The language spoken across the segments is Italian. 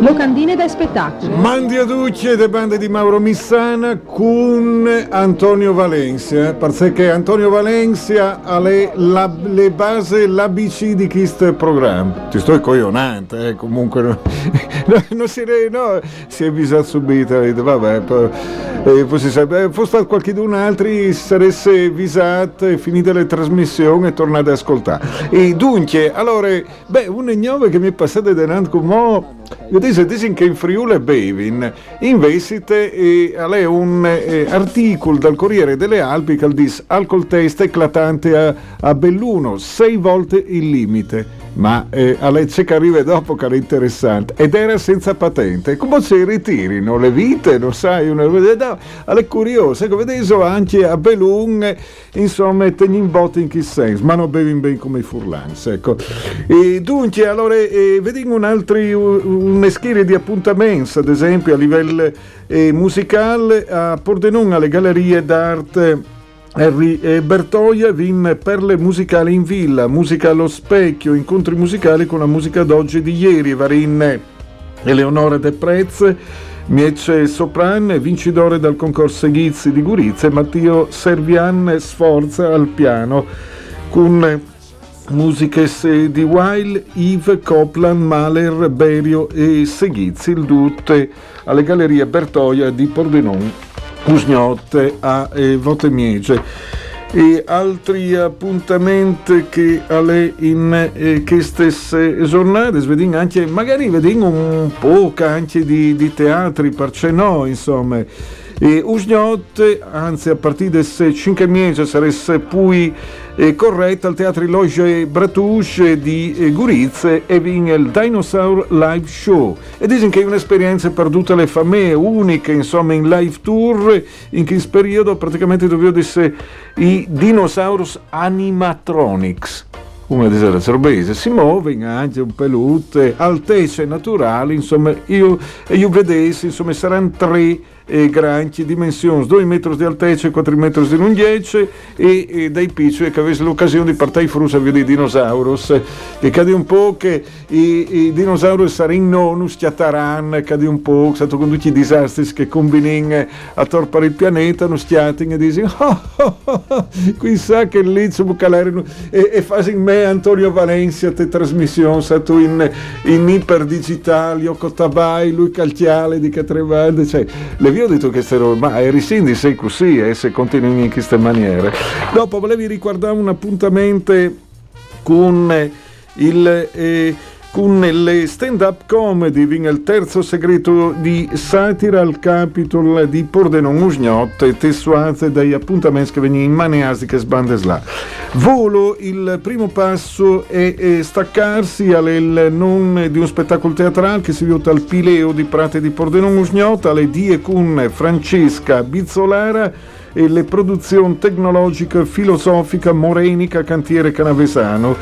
Locandine da spettacolo. Mandi a Ducce de bande di Mauro Missana con Antonio Valencia, perché Antonio Valencia ha le, la, le basi, l'ABC di questo programma. Ti sto coglionante, eh, comunque no, no, non si, no, si è avvisato subito, vabbè, poi, eh, poi si sa, eh, fosse stato qualcuno altri si sarebbe avvisato, e finite le trasmissioni e tornate ad ascoltare. E dunque, allora, beh, un ignove che mi è passato denanti con mo, io dico, dicono che in Friuli Bevin investite e è un eh, articolo dal Corriere delle Alpi che dice alcol test eclatante a, a Belluno, sei volte il limite. Ma eh, a lei c'è che arriva dopo che era interessante ed era senza patente. Come si ritirino le vite, lo sai, una alle curiose, come vedevo anche a Belun, eh, insomma, tegni in botte in che senso, ma non bevi bene come i furlans, ecco. E dunque, allora, eh, vediamo un altro, schiere di appuntamenti, ad esempio a livello eh, musicale, a Pordenone alle gallerie d'arte. Henry e Bertoia vin perle musicali in villa, musica allo specchio, incontri musicali con la musica d'oggi e di ieri, varin Eleonora De Prez, Miece Sopran, vincitore dal concorso Ghizzi di Gurizia, Matteo Servian Sforza al piano, con musiche se- di Weil, Yves, Copland, Mahler, Berio e Seghizzi, il tutte alle gallerie Bertoia di Pordenone. Usgnotte a Votemiege e altri appuntamenti che alle in eh, queste giornate vediamo anche magari vediamo un po' anche di, di teatri perché no insomma e Usgnotte anzi a partire da 5 mesi sarebbe poi eh, corretta al Teatro Loge Bratouche di eh, Gurizze e viene il Dinosaur Live Show. E dicono che è un'esperienza per tutte le famiglie unica insomma in live tour in questo periodo praticamente dovevo dire i dinosaurus animatronics. Come dice la sorbese, si muove anche un pelute, altezze naturali, insomma, io, io vedessi, insomma, saranno tre eh, granchi, dimensioni, 2 metri di altezza e 4 metri di lunghezza e, e dai piccoli che avessi l'occasione di partire in frusta di dinosaurus, che cade un po' che i, i dinosauri saranno non schiattaranno, cade un po', stato con tutti i disastri che combinano a torpare il pianeta, non schiattano e dicono, oh, oh, oh, oh, qui sa che lì ci bucalare e, e fai in me Antonio Valencia te trasmissione stato in, in iperdigitali o cotabai lui calciale di Catrevande cioè le vi ho detto che ero ma eri Cindy sei così eh, se continui in queste maniere. Dopo volevi ricordare un appuntamento con il eh, con le stand-up comedy viene il terzo segreto di satira al Capitol di Pordenone Usgnotte tessuate dagli appuntamenti che venivano in Maneasi che sbandesla. Volo il primo passo è, è staccarsi al non di un spettacolo teatrale che si vota al Pileo di Prate di Pordenone Usgnotte alle die con Francesca Bizzolara e le produzioni tecnologiche filosofica morenica cantiere canavesano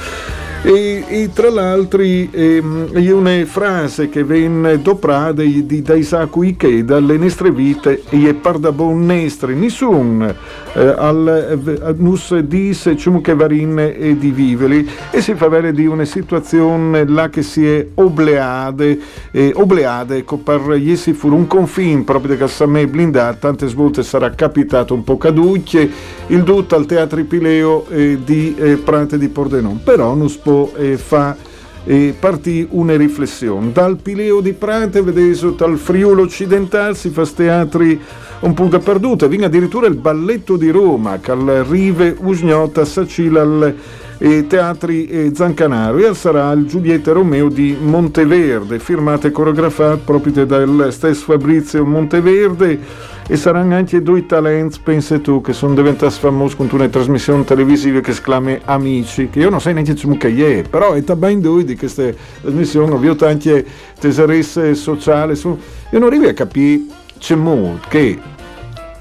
e, e tra l'altro ehm, una frase che venne doprata di, da Isacco Ikeda alle nostre vite e pardabon nestre nessun eh, al nus disse cium che varin e di viveri e si fa avere di una situazione là che si è obleade eh, obleade ecco per gli fu un confine proprio da Cassamè blindato tante volte sarà capitato un po' caducce il tutto al teatro Pileo eh, di eh, Prate di Pordenone. Però non può eh, fa e partì una riflessione. Dal Pileo di Prate, vedete, dal Friuli occidentale si fa teatri un po' dappertutto. Viene addirittura il balletto di Roma, che al Rive Usgnota Sacila al e Teatri Zancanaro. E sarà il Giulietta Romeo di Monteverde, firmata e coreografata proprio dal stesso Fabrizio Monteverde. E saranno anche due talenti, pensi tu, che sono diventati famosi con una trasmissione televisiva che si chiama Amici, che io non so neanche come è, però è ben due di queste trasmissioni, visto anche teseresse sociali, io non arrivo a capire c'è molto che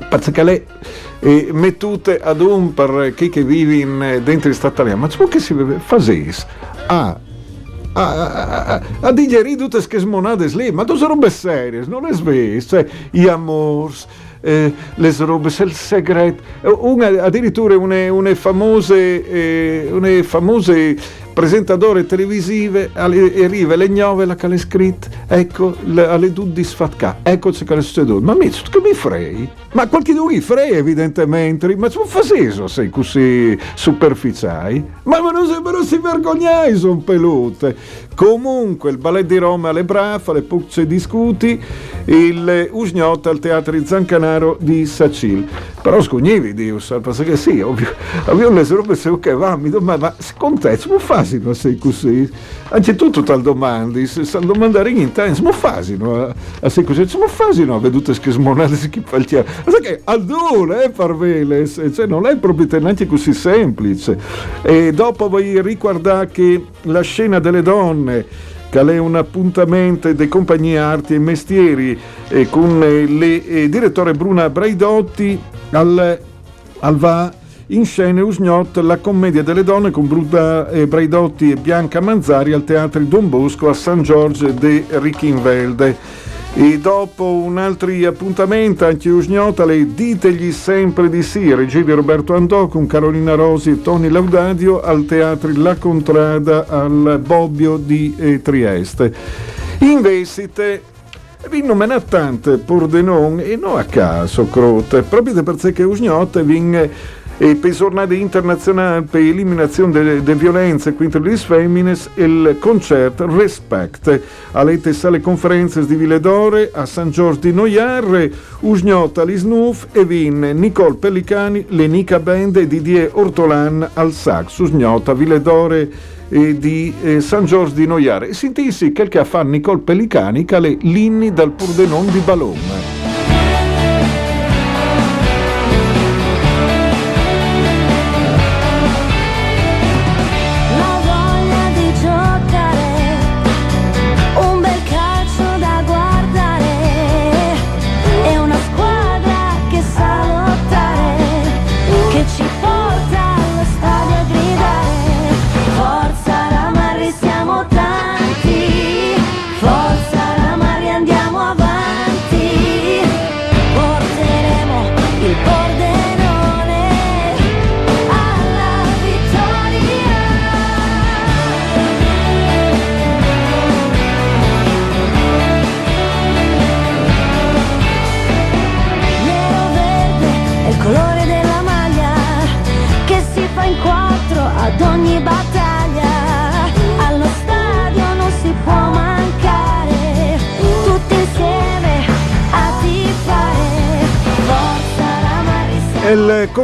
perché e mettute ad un per chi che vive in, dentro italiano, ma c'è che si fa a a, a, a digerire tutte queste smonate lì, ma sono robe serie, non è sveglia, cioè, gli amors, eh, le robe, il segreto, una, addirittura una, una famose, eh, famose presentatore televisive arriva le gnove che le scritte ecco le, alle due disfattà ecco ciò che è succeduto ma mi, che mi frei? Ma qualche mi frei evidentemente. Ma non fa senso sei così superficiali ma, ma, non, ma non si vergognai sono pelute comunque il ballet di Roma alle Brafa le Pucce discuti il Usgnotta al teatro di Zancanaro di Sacil però scognivi Dios perché sì ovvio, ovvio le robe se ok va mi domanda ma secondo te come fa fasino sei così. Anzitutto tal domandi, se domandare in intenso, ma fasino a sei così, ma fasino a vedute che smonate si chi fa il chiaro. Ma sai che al duro, eh, parveles, cioè non è proprio neanche così semplice. E dopo voi ricordare che la scena delle donne che è un appuntamento dei compagnie arti e mestieri eh, con eh, direttore Bruna Braidotti al, al va in scena Usgnot la commedia delle donne con Bruda eh, Braidotti e Bianca Manzari al Teatro Don Bosco a San Giorgio de Richinvelde. E dopo un altro appuntamento, anche Usgnota, le ditegli sempre di sì, regia Roberto Andò con Carolina Rosi e Toni Laudadio al Teatro La Contrada al Bobbio di eh, Trieste. Investite vi nominate tante pur de non e non a caso crote, proprio perché Usgnota vinge e per giornata internazionale per l'eliminazione delle, delle violenze contro le femmine il concerto Respect. Alle sale conferenze di Villedore a San Giorgio di Noiarre Usgnota Lisnuf e Vin Nicole Pellicani l'Enica Band e Didier Ortolan al sax. Usgnota Villedore e di eh, San Giorgio di Noiare sentissi quel che fatto Nicole Pellicani che è l'inni dal Purdenon di Balone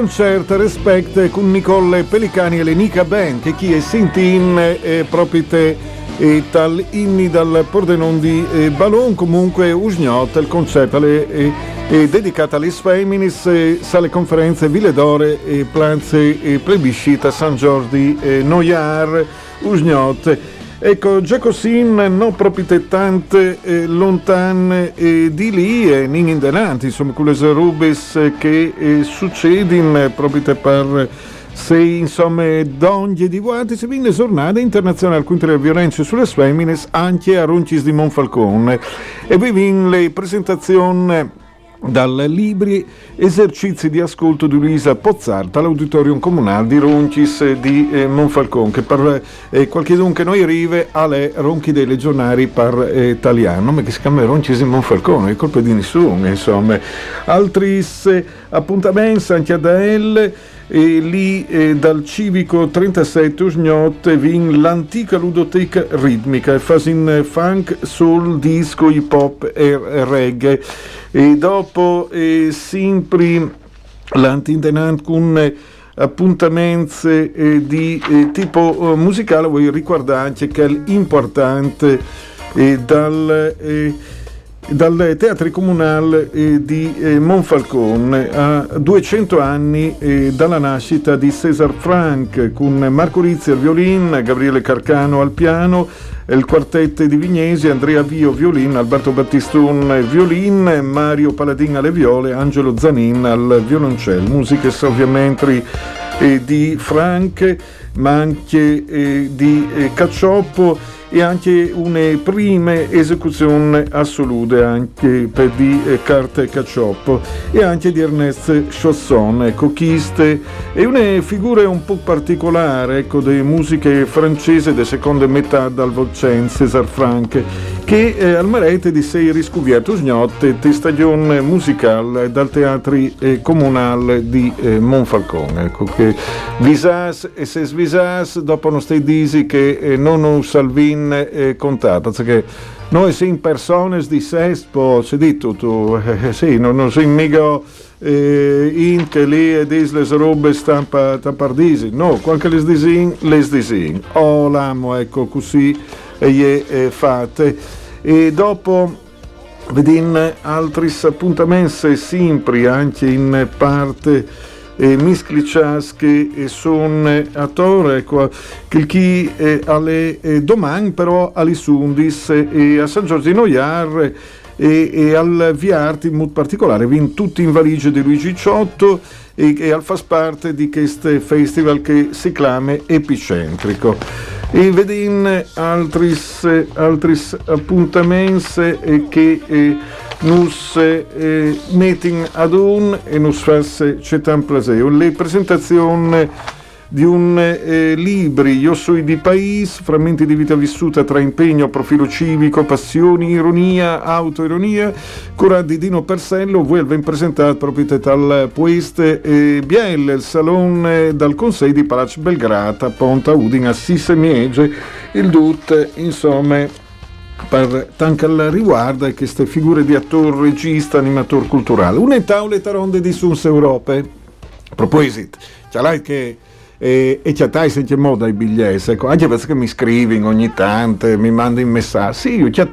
il concerto Respect con Nicole Pelicani e l'Enica Band che chi è Sintin eh, proprio te e tal inni dal Pordenon di eh, Ballon comunque Usgnot il concerto le, eh, dedicato alle feminis eh, sale conferenze Ville d'Ore e Planze e Plebiscita San Giordi eh, Noiar Usgnot Ecco, già così non proprio tante eh, lontane eh, di lì e non indenanti, insomma, quelle rubes che eh, succedono proprio per se insomma donne di guanti si viene giornata internazionale contro le violenze sulle femmine anche a Roncis di Monfalcone. E vi le presentazioni dal Libri esercizi di ascolto di Luisa Pozzarta all'Auditorium Comunale di Ronchis di eh, Monfalcone che per eh, qualche dunque noi rive alle Ronchi dei Legionari per eh, italiano ma che si chiama Ronchis di Monfalcone è colpa di nessuno insomma. Altri appuntamenti anche ad elle e lì eh, dal civico 37 Usgnot vin l'antica ludoteca ritmica, fa in funk, soul, disco, hip hop e reggae. E dopo eh, sempre l'antintenant con appuntamenti eh, di eh, tipo eh, musicale, vuoi ricordare anche che è importante eh, dal dal Teatro Comunale eh, di eh, Monfalcone a 200 anni eh, dalla nascita di Cesar Frank con Marco Rizzi al violin, Gabriele Carcano al piano, il quartetto di Vignesi, Andrea Vio violin, Alberto Battistun violin, Mario Paladin alle viole, Angelo Zanin al violoncello. Musiche ovviamente di Frank ma anche di Caccioppo e anche una prima esecuzione assolute anche per di eh, Carte Caccioppo e anche di Ernest Chausson, ecco, chiste è una figura un po' particolare ecco, delle musiche francesi della seconda metà dal Volcen, César Franck, che eh, al marete di sei riscuvierto sgnotte di stagione musicale dal teatro eh, comunale di eh, Monfalcone, ecco, che visas e se svisas dopo non stai disi che eh, non un Salvini in eh, contatto, perché noi siamo persone di sesto, si detto tu, eh, sì, non, non siamo mica eh, in che lì e dis le robe stampa tampardisi, no, qualche les disin, les disin, oh l'amo, ecco, così eh, fate. E dopo vediamo altri appuntamenti sempre anche in parte e miskličarski e sono attore ecco, che chi eh, alle eh, domani però alle Sundis e a San Giorgio Noiar e, e al Viarti in modo particolare vin tutti in valigia di Luigi Ciotto e, e al fas parte di questo festival che si chiama Epicentrico e vediamo altri appuntamenti che eh, nus eh, meeting ad un e nus fasse cetan plaseo. Le presentazioni di un eh, libri Io sui di Pais, frammenti di vita vissuta tra impegno, profilo civico, passioni, ironia, autoironia, cura di Dino Persello, voi ben presentato proprio dal Pueste e Biel, il salone eh, dal Consiglio di Palazzo Belgrata, Ponta Udin, Assise Miege, il DUT, insomma, per tanto al riguardo è queste figure di attore, regista, animatore culturale. Una tavola taronde di Suns Europe. A proposito, c'è che e, e c'è in che modo i biglietti, ecco, anche perché mi scrivi ogni tanto, mi mandi un messaggio, sì, c'è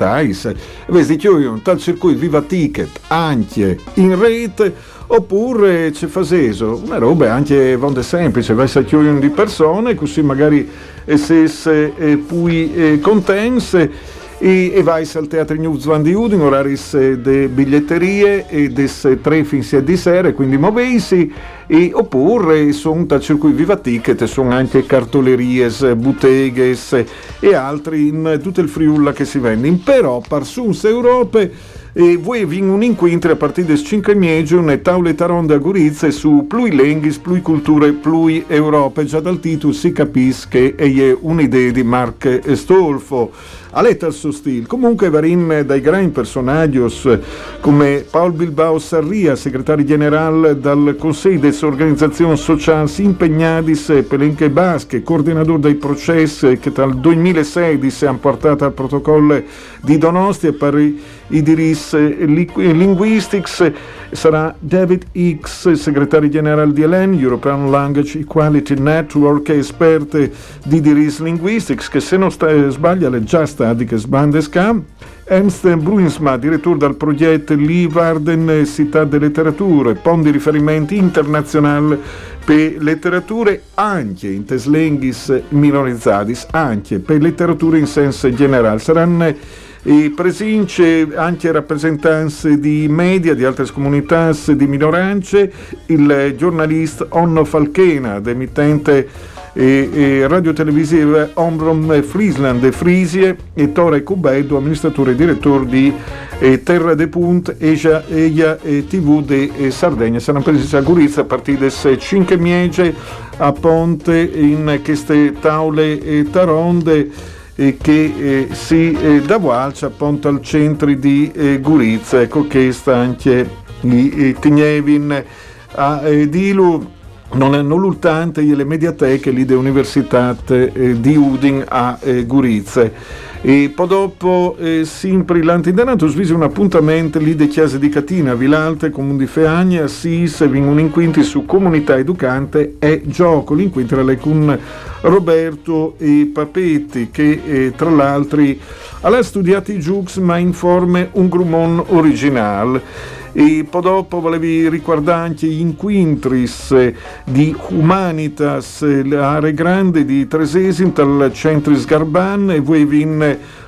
e vedi io un tal circuito viva ticket anche in rete, oppure c'è faseso, una roba anche vonde semplice, vai a chiudere di persone, così magari se, se eh, poi eh, contense e, e vai al Teatro News Van di Udin, oraris de biglietterie e des tre finsi di sera, quindi muoveisi, e, oppure sono da circuito Viva Ticket, sono anche cartolerie, botteghe e altri in tutto il Friulla che si vende. Però, par Suns Europe, e voi vi un incontro a partire del 5 maggio una tavola taronda a Gurizia su Plui Lenghis, Plui Culture, Plui Europa. Già dal titolo si capisce che è un'idea di Mark Stolfo a suo stile. Comunque varin dai grandi personaggi come Paul Bilbao Sarria, segretario generale dal Consiglio dell'Organizzazione Sociale Impegnadis Pelenche Basche, coordinatore dei processi che dal 2016 hanno portato al protocollo di Donostia per i diritti linguistics sarà David X, segretario generale di ELEN, European Language Equality Network, esperto di diritti linguistics, che se non sta, sbaglia è già stati che sbandesca. Ernst Bruinsma, direttore del progetto Livarden Città delle Letterature, pon di riferimento internazionale per letterature anche in teslenghis minorizzati, anche per letterature in senso generale. Saranno e presince anche rappresentanze di media, di altre comunità, di minoranze, il giornalista Onno Falchena, emittente e, e radiotelevisiva Ombrom Friesland e Frisie e Tore Cubeddo, amministratore e direttore di eh, Terra de Punt, Eja, Eia e TV di eh, Sardegna. Saranno presi a Gurizia a partire dalle 5 miege a Ponte in queste tavole e taronde che eh, si eh, da Valcia appunto al centro di eh, Gurizia, ecco che sta anche i, Tignevin a Dilu non hanno l'ultante le mediateche lì dell'Università di Udin a Gurizze. E poi dopo, eh, sempre l'antindanato, svise un appuntamento lì de chiese di Catina, Vilalte, Comune di Feagna, Assis, vengono inquinti su comunità educante e gioco, l'inquintra con Roberto e Papetti, che eh, tra l'altro ha studiato i Jux ma in forme un grumon originale e poi dopo volevi ricordare anche gli inquintris di Humanitas, l'area grande di Tresesin, dal Centris Garban e voi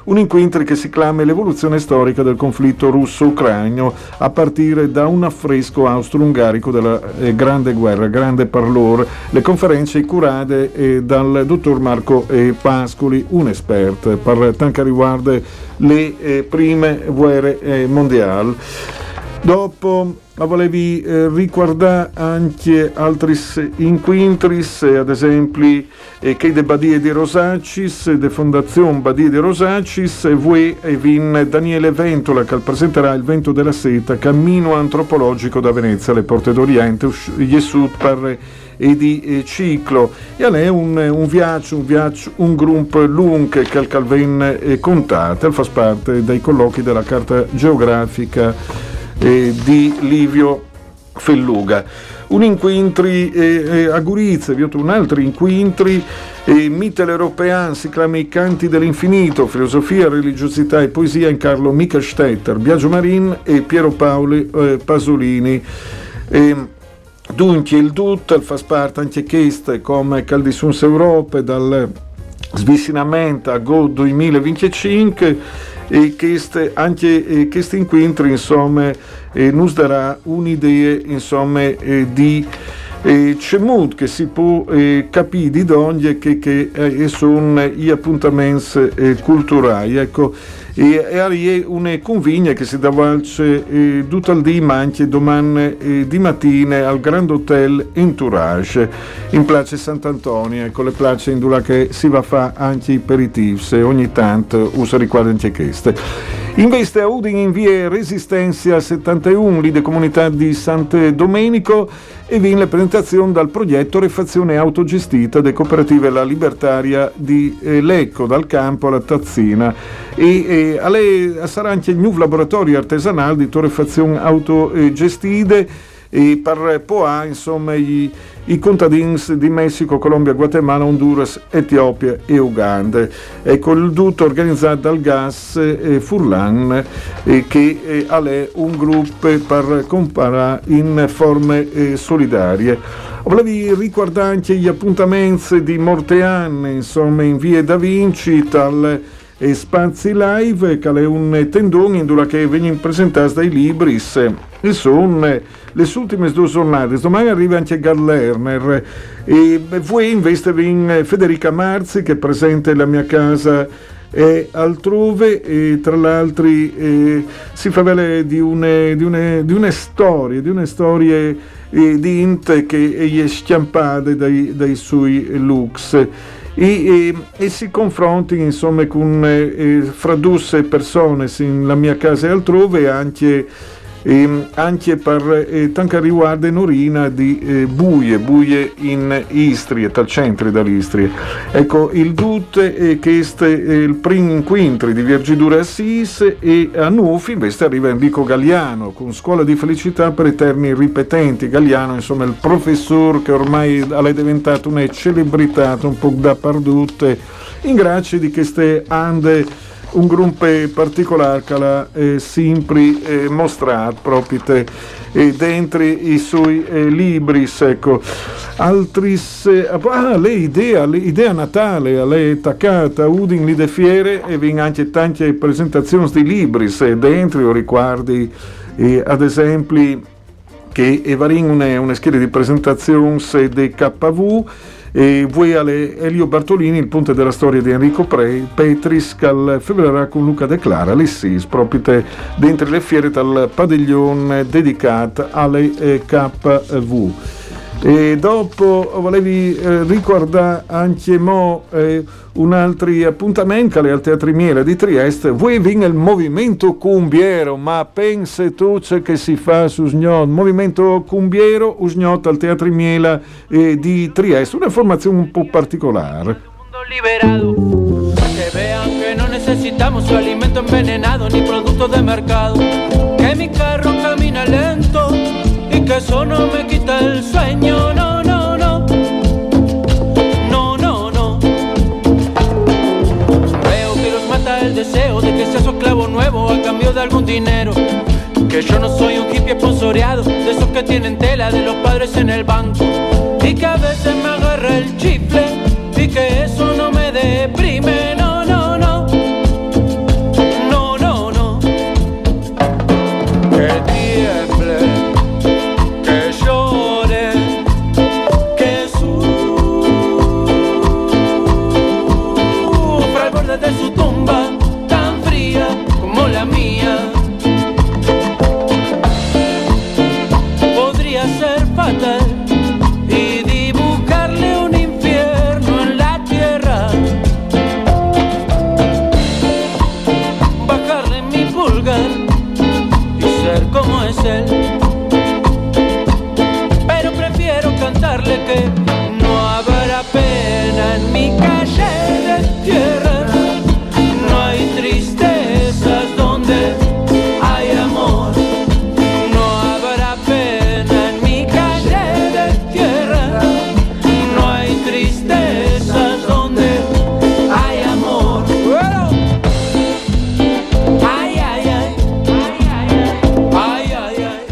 un incontro che si chiama l'evoluzione storica del conflitto russo-ucraino a partire da un affresco austro-ungarico della eh, Grande Guerra, Grande Parlor, le conferenze curate eh, dal dottor Marco eh, Pascoli, un esperto per tanto riguarda le eh, prime guerre eh, mondiali. Dopo volevi eh, ricordare anche altri inquintris, ad esempio eh, che de Badie di Rosacis, de Fondazione Badie di Rosacis, e voi e vin Daniele Ventola che presenterà il Vento della Seta, cammino antropologico da Venezia alle porte d'Oriente, Jesut per e di eh, ciclo. E a lei un, un viaggio, un viaggio, un gruppo lungo che al Calvin eh, contate, fa parte dei colloqui della carta geografica eh, di Livio Felluga. Un inquintri eh, eh, a Gurizia, un altro inquintri, eh, Mitteleuropean, si chiama I canti dell'infinito, filosofia, religiosità e poesia in Carlo Michelstetter, Biagio Marin e Piero Paoli eh, Pasolini. Eh, dunque il DUT fa parte anche queste come Caldisuns Europe dal svicinamento a Go 2025 e queste, anche eh, questi incontri insomma, eh, nos darà un'idea insomma, eh, di eh, molto che si può eh, capire di ogni che, che eh, sono gli appuntamenti eh, culturali. Ecco, e, e una convigna che si davalce eh, tutto il giorno, anche domani eh, di mattina al Grand Hotel Entourage in Place Sant'Antonio, con le place in che si va a fare anche i aperitivi, ogni tanto usa riguarda anche queste. Investe a Udin in via Resistenza 71, lì de comunità di Sante Domenico, e viene la presentazione dal progetto Refazione autogestita de cooperative La Libertaria di eh, Lecco, dal campo alla Tazzina. E, e alle, sarà anche il nuovo laboratorio artesanale di torrefazione autogestite e per POA, insomma, i, i contadini di Messico, Colombia, Guatemala, Honduras, Etiopia e Uganda. Ecco il tutto organizzato dal GAS eh, Furlan, eh, che eh, un gruppo per comparare in forme eh, solidarie. Volevi ricordare anche gli appuntamenti di Mortean, insomma, in via Da Vinci, tal e Spazi Live, che è un tendone in cui vengono presentati dai libri e sono le ultime due giornate. Domani arriva anche Gad Lerner e voi invece in Federica Marzi che è presente la mia casa e altrove e tra l'altro eh, si fa vele di di, une, di une storie, di eh, Int che è schiampate dai, dai suoi looks e, e, e si confronti insomma con eh, fra due persone nella mia casa e altrove anche e anche per eh, tanto riguarda Norina di eh, Buie, Buie in Istria, dal centro dell'Istria. Ecco, il DUT è che è il primo incontro di Virgidura Assis e a Nufi invece arriva Enrico Galliano con Scuola di Felicità per Eterni Ripetenti. Galliano, insomma, il professore che ormai è diventato una celebrità un po' da perdute in grazia di queste ande un gruppo particolare che l'ha eh, sempre eh, mostrato proprio te, eh, dentro i suoi eh, libri. Ecco. Altris, eh, ah, le idee, l'idea natale, lei è attaccata, Udin li de fiere e vi anche tante presentazioni di libri se dentro io riguardi ad esempio che è una, una scheda di presentazioni di KV e voi alle Elio Bartolini, il punto della storia di Enrico Pre, Petris, che febbraio con Luca De Clara, l'Issis, proprio dentro le fiere dal padiglione dedicato alle KV. E dopo volevi eh, ricordare anche mo eh, un altro appuntamento al Teatro Miele di Trieste. Voi vince il movimento cumbiero, ma pensa tu che si fa su Sgnot? Movimento cumbiero, Usgnot al Teatro Miele eh, di Trieste. Una formazione un po' particolare. alimento envenenado ni productos de mercado. Que mi carro camina lento eso no me quita el sueño. No, no, no. No, no, no. Veo que los mata el deseo de que sea su esclavo nuevo a cambio de algún dinero. Que yo no soy un hippie esponsoreado, de esos que tienen tela de los padres en el banco.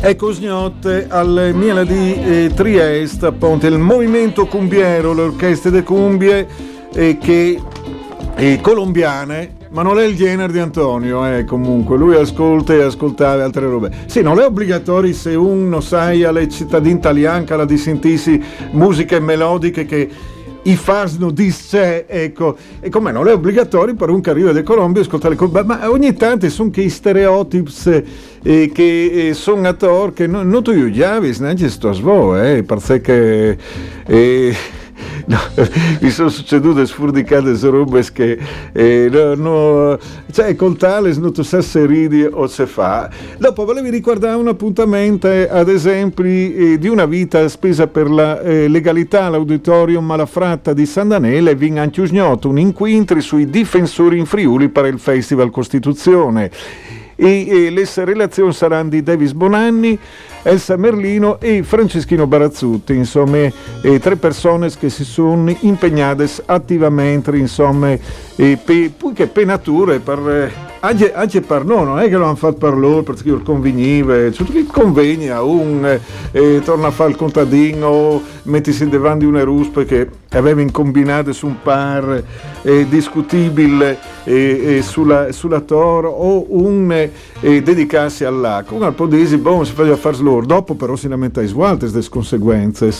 Ecco Sgnot al Miele di eh, Trieste, appunto il movimento cumbiero, l'orchestra de cumbie eh, che è colombiane, ma non è il genere di Antonio, eh, comunque lui ascolta e ascoltava altre robe. Sì, non è obbligatorio se uno sai alle cittadine italiane la di sentirsi musiche melodiche che i fasno disce, ecco, e come non è obbligatorio per un carriere di Colombia ascoltare le ma ogni tanto sono che stereotipi eh, che eh, sono attori che non, non tu giavi, neanche sto svo, eh, perché eh, no, mi sono succedute sfurdicate robe che eh, no, no, cioè col tale non tu sai se ridi o se fa. Dopo volevi ricordare un appuntamento eh, ad esempio eh, di una vita spesa per la eh, legalità all'auditorium Malafratta di San Danele vin anche usgnoto un incontri sui difensori in Friuli per il Festival Costituzione e, e le relazioni saranno di Davis Bonanni, Elsa Merlino e Franceschino Barazzutti, insomma, eh, tre persone che si sono impegnate attivamente, insomma, e pe, poi che penature per, eh, anche, anche per noi, non è che lo hanno fatto per loro perché lo conveniva, cioè che convegna un, eh, eh, torna a fare il contadino, mettisi davanti una ruspe che aveva incombinate su un par eh, discutibile eh, eh, sulla, sulla Toro o un eh, dedicarsi all'acqua. Un altro disi, boh, si faceva fare loro, dopo però si lamenta i sgualtes delle conseguenze.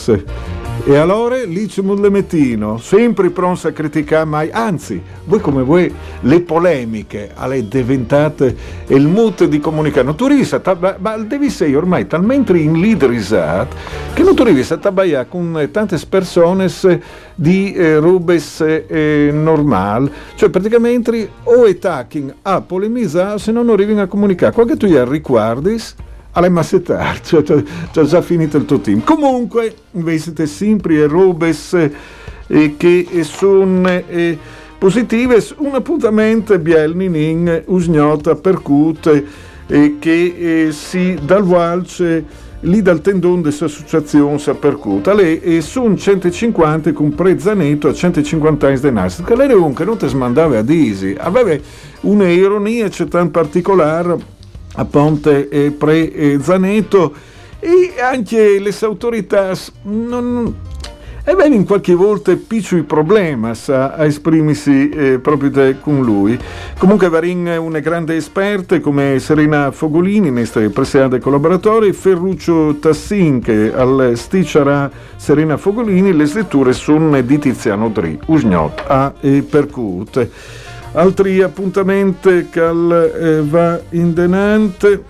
E allora lì c'è un lemettino, sempre pronto a criticare, mai, anzi, voi come voi le polemiche alle diventate il mood di comunicare. Non tu riesci a tab- ma devi essere ormai talmente in leaderizzato che non tu riesci a tabbaiare con eh, tante persone di eh, rubes eh, normal, cioè praticamente o è tacking a polemizzare se non arrivi a comunicare. Qualche tu gli riguardis alle massettar, cioè, cioè, cioè già finito il tuo team. Comunque, invece siete sempre robes eh, che sono eh, positive, un appuntamento bielnin usgnota percute eh, che eh, si dal valce lì dal tendone delle associazioni si percuta le e sono 150 con prezzaneto a 150 anni di nascita. Che lei comunque non ti smandava a disi. Aveva un'ironia c'è tan particolare a Ponte e Pre Zaneto e anche le autorità non, avevano in qualche volta piccoli problemi a, a esprimersi eh, proprio de, con lui. Comunque Varin è una grande esperta come Serena Fogolini, nostra presidente collaboratore, Ferruccio Tassin che al sticcerà Serena Fogolini, le letture sono di Tiziano Dri, Usgnot a e Percut. Altri appuntamenti che eh, va in denante,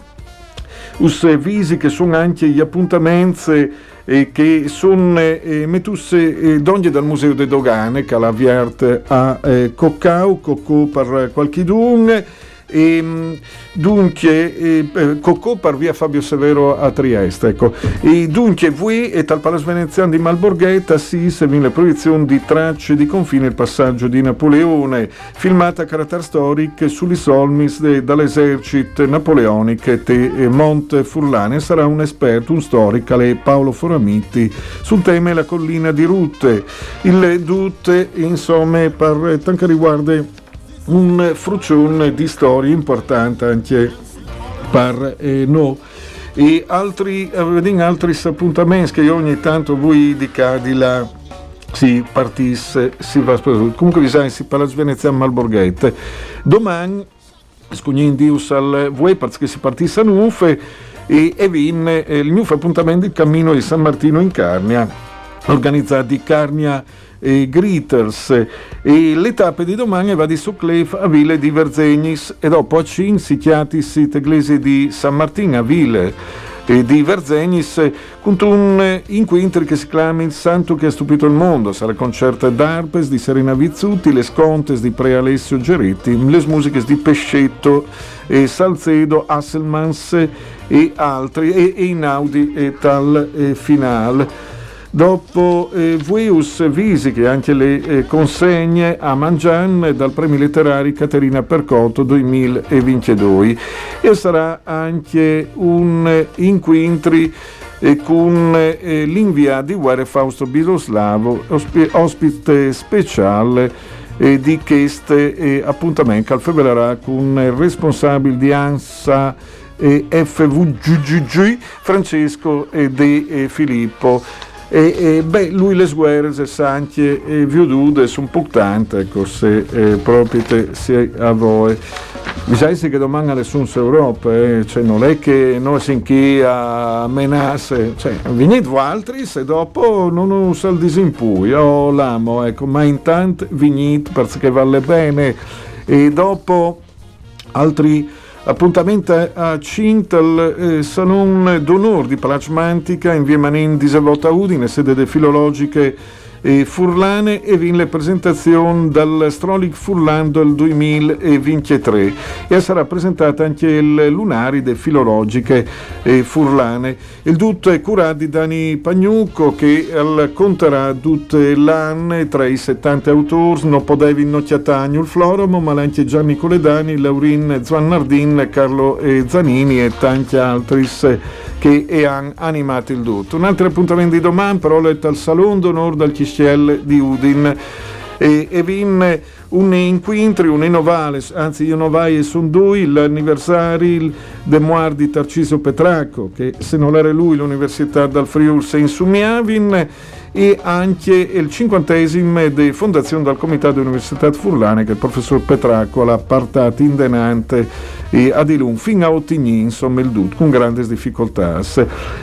us visi che sono anche gli appuntamenti che sono eh, metusse eh, donne dal Museo de Dogane che l'ha avviato a eh, Coccau, Coccò per qualche dun e, mm, dunque, eh, Cocco per via Fabio Severo a Trieste. Ecco. E dunque, voi e tal Palazzo Veneziano di Malborghetta si seguono le proiezioni di tracce di confine il passaggio di Napoleone, filmata a carattere storico sugli solmis dall'esercito napoleonico e Monte Furlane. Sarà un esperto, un storico, Paolo Foramiti, sul tema la collina di Rutte. Il Dute, insomma, per tanto riguarda un frucione di storie importanti anche per eh, noi. E altri, eh, altri appuntamenti che ogni tanto voi di là si partisse, si va Comunque vi sai, si parla di Venezia a Malborghette. Domani, scugnin dius al voi, perché si partisse a Nufe, e, e vin eh, il nuovo appuntamento il cammino di San Martino in Carnia, organizzato di Carnia e Gritters e le tappe di domani va di Suclef a Ville di Verzegnis e dopo a Cin si chiatis iglesi di San Martino a Ville di Verzegnis con un incontro che si chiama Il Santo che ha stupito il mondo. Sarà concerto d'arpes di Serena Vizzuti, le scontes di Pre Alessio Geretti, le musiche di Pescetto e Salcedo, Hasselmans e altri e, e Inaudi e tal e finale. Dopo eh, Vueus Visi, anche le eh, consegne a Mangian dal premio letterario Caterina Percotto 2022 e sarà anche un eh, inquintri eh, con eh, l'invia di Guerre Fausto Biloslavo, osp- ospite speciale eh, di questo eh, appuntamento al febbraio con il responsabile di ANSA e FVGG Francesco De Filippo. E, e, beh, lui le guerre sa anche eh, viudude sono un po' tante, ecco, se eh, proprio se a voi. Bisogna che domani Suns Europa, eh, cioè non è che noi si a menasse, cioè venite altri se dopo non usa il disimpui, oh l'amo, ecco, ma intanto venite perché vale bene e dopo altri Appuntamento a Cintal, eh, Salon d'Onore di Palazzo Mantica in via Manin di Savota Udine, sede delle filologiche e Furlane e vin le presentazioni dal Strolig Furlan del 2023 e sarà presentata anche il Lunari Filologiche e Furlane. Il tutto è curato di Dani Pagnucco che conterà tutte l'anno tra i 70 autori, non potevi nocchiatagno il Floromo, ma anche Gianni Coledani, Laurin Zuannardin, Carlo Zanini e tanti altri che hanno animato il tutto. Un altro appuntamento di domani, però, è al Salon d'Onore dal Chisciel di Udin e, e vin un incontro, un innovale, anzi io novai e sono due, l'anniversario de Moir di Tarciso Petracco, che se non era lui l'Università dal Friul se insumiavin, e anche il cinquantesimo di fondazione dal Comitato Università Furlane che il professor Petracco l'ha portato in denante e ad ilun fino a Ottigny, insomma il DUT, con grandi difficoltà.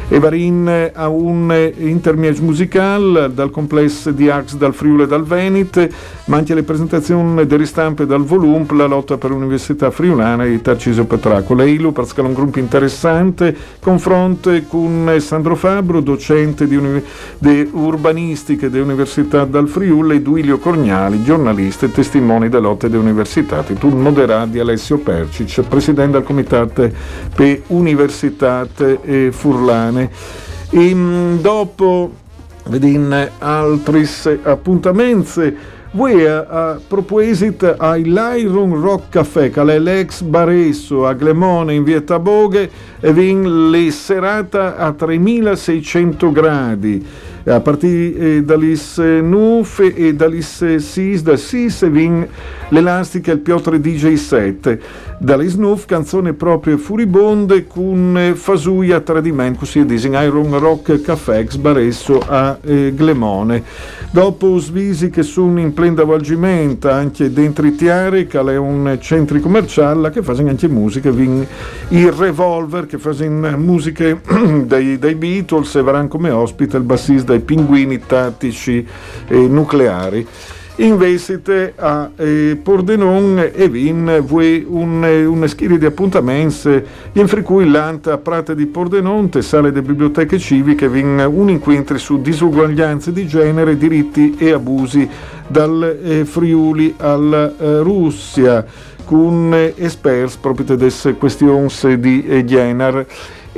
E varin a un intermezzo musicale dal complesso di Ax dal Friuli e dal Veneto, ma anche le presentazioni delle ristampe dal Volump, la lotta per l'Università Friulana e Tarcisio Petracco. Leilu, per scala un gruppo interessante, confronto con Sandro Fabro, docente di, uni- di urbanistica dell'Università dal Friuli, e Duilio Corgnali, giornalista e testimoni della lotta dell'Università. Tu moderato di Alessio Percic, presidente del comitato per Università e Furlane. E, mm, dopo, vedin altri appuntamenti, voi a, proposito all'Iron Rock Café, che è l'ex baresso a Glemone in via Taboghe, e vin le serata a 3600 gradi a partire eh, dall'is NUF e dall'is SIS, da SIS vin l'elastica il Piotr DJ7, dall'is NUF canzone proprio furibonde con fasuia tradimento, così disin Iron Rock Caffè ex Baresso a eh, Glemone. Dopo svisi che sono in plena avvolgimento anche dentro i Tiare, che è un centro commerciale che fa anche musica, il Revolver che fa musiche dei, dei Beatles e varanno come ospite il bassista dai pinguini tattici e nucleari. Investite a eh, Pordenon e vin voi un, una serie di appuntamenti in cui l'anta Prate di Pordenonte, sale delle biblioteche civiche, vin un incontro su disuguaglianze di genere, diritti e abusi dal eh, Friuli alla eh, Russia con esperti proprio delle questioni di genere.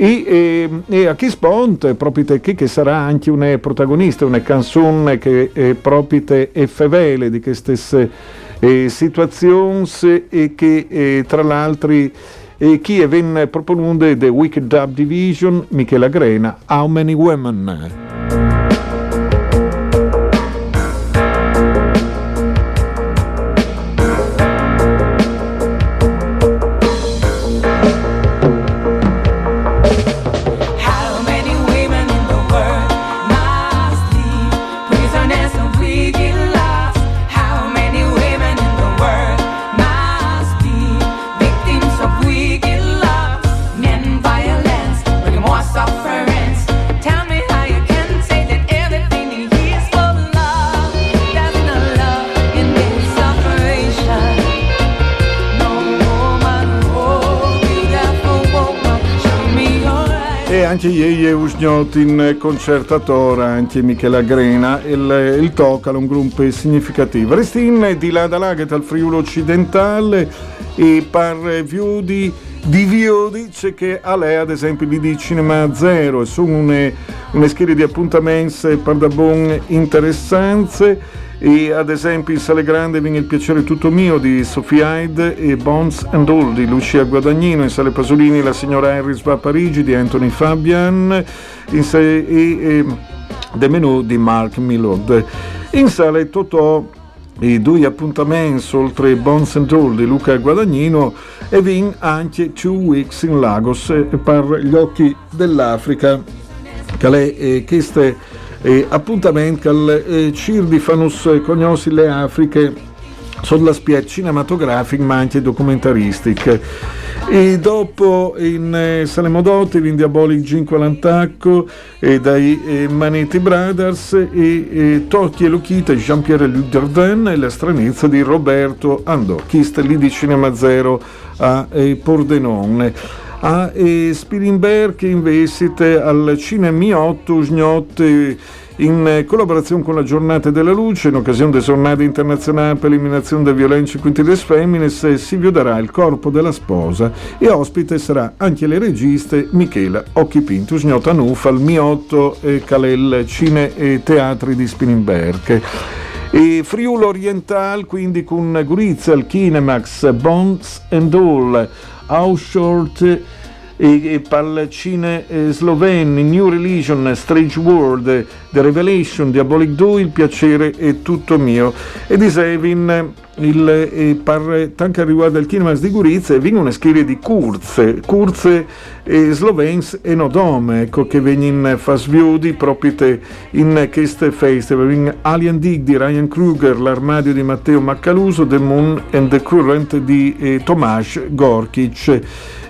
E, e, e, a chi sponte proprio che, sarà anche una protagonista, una canzone che è proprio e fevele di queste eh, situazioni e che eh, tra l'altro eh, chi è venne proponuto The Wicked Dub Division, Michela Grena, How Many Women? Ieri è uscito in concertatora anche Michela Grena, il, il Tocal, un gruppo significativo. Restin di là da là che dal Friuli occidentale e per più di di Vio dice che a lei ad esempio lì di Cinema Zero e sono une, una serie di appuntamenti per da buon interessanze e ad esempio in Sale Grande viene il piacere tutto mio di Sophie Hyde e Bones and All di Lucia Guadagnino, in Sale Pasolini la signora Harris va a Parigi di Anthony Fabian. In Sale, e, e The Menù di Mark Millard. In Sale Totò i due appuntamenti oltre Bones and All di Luca Guadagnino e vin anche Two Weeks in Lagos per gli occhi dell'Africa. Le eh, queste eh, appuntamenti che al eh, Cirdi fanus cognosi le Afriche sulla spia cinematografica ma anche documentaristica e dopo in eh, Salemodotti in Diabolic 5 all'antacco e dai eh, Manetti Brothers e, e Totti e Luchita Jean-Pierre Dardenne e la stranezza di Roberto Andò chist lì di Cinema Zero a eh, Pordenone a eh, che investite al Cinemiotto Sgnotte in collaborazione con la Giornata della Luce, in occasione della giornata internazionale per l'eliminazione delle violenze contro le femmines, si vioderà il corpo della sposa e ospite sarà anche le registe Michela Occhipinto, Sgnota Nufa, al Miotto e Calel Cine e Teatri di Spilimberg. E Friuli Oriental, quindi con Gurizia, il Kinemax, Bonds and All, Aushort e, e Palcine Sloveni, New Religion, Strange World, The Revelation, Diabolic 2, Il piacere è tutto mio. E di Sevin il eh, par tanto riguardo al Kinemax di Gurizia vengono una serie di curze, curze slovens e nodome, ecco che vengono fasviudi proprio te in queste vengono Alien Dig di Ryan Kruger, l'armadio di Matteo Maccaluso, The Moon and the Current di eh, Tomasz Gorkic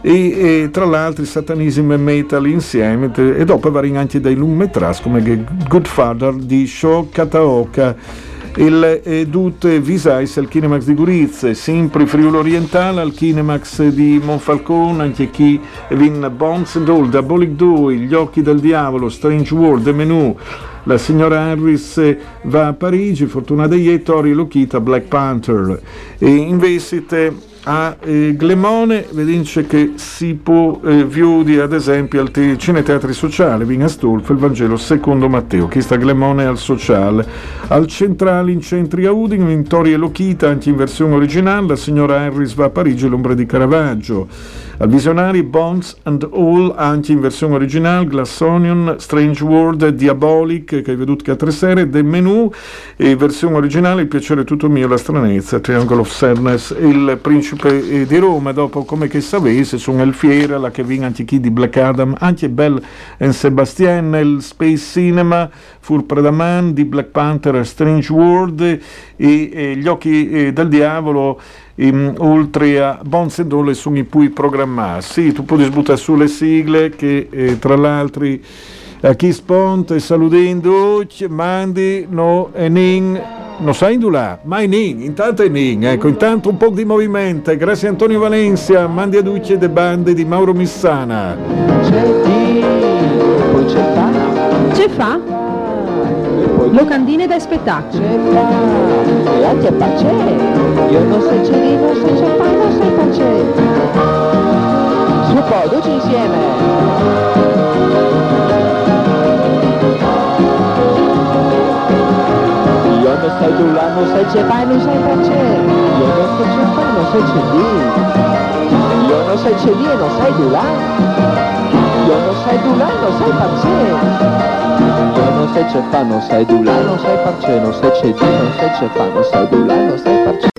e, e tra l'altro Satanism e Metal insieme e dopo vari anche dei lungometraggi come Goodfather di Sho Kataoka il eh, Dute Visais al Kinemax di Gurizia, sempre Friuli Orientale al Kinemax di Monfalcone, anche chi vin Bones and All, Diabolic 2, Gli Occhi del Diavolo, Strange World, The Menù, la signora Harris va a Parigi, Fortuna degli Tori Lokita, Black Panther. E investite a eh, Glemone vedete che si può eh, viudi ad esempio al te- Cineteatri Sociale Vin a Stolfo il Vangelo secondo Matteo. Che sta Glemone al Sociale. Al Centrale in Centri a Udine in Tori e Lochita anche in versione originale la signora Harris va a Parigi l'ombra di Caravaggio al Visionari Bonds and All anche in versione originale Glass Onion Strange World Diabolic che hai veduto che ha tre serie del menù e versione originale Il piacere tutto mio la stranezza Triangle of Sadness. Il principe eh, di Roma dopo come che sapesse sono il Fiera la che viene anche chi di Black Adam anche Bell and Sebastian. Il Space Cinema Fur Predaman di Black Panther Strange World e, e Gli occhi eh, del diavolo oltre a All sono i pui programmati sì tu puoi sbuttare sulle sigle che eh, tra l'altro a chi sponte saludendo mandi no e nin. Non sai indulare, ma è nin, intanto è nin, ecco, intanto un po' di movimento, grazie a Antonio Valencia, mandi a duce de bande di Mauro Missana. C'è di, poi c'è fa, Ce fa? poi Locandine da spettacolo. di. Su po', tutti insieme. Io non sai tu là, non sai c'è fa, non sai pace. Io non so c'è fa, non sai c'è di. Io non sai c'è di e non sai tu là. Io non sai tu là, non sai pace. Io non sai c'è fa, non sai tu là, non sai parce, non c'è di, non c'è fa, non sai tu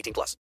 18 plus.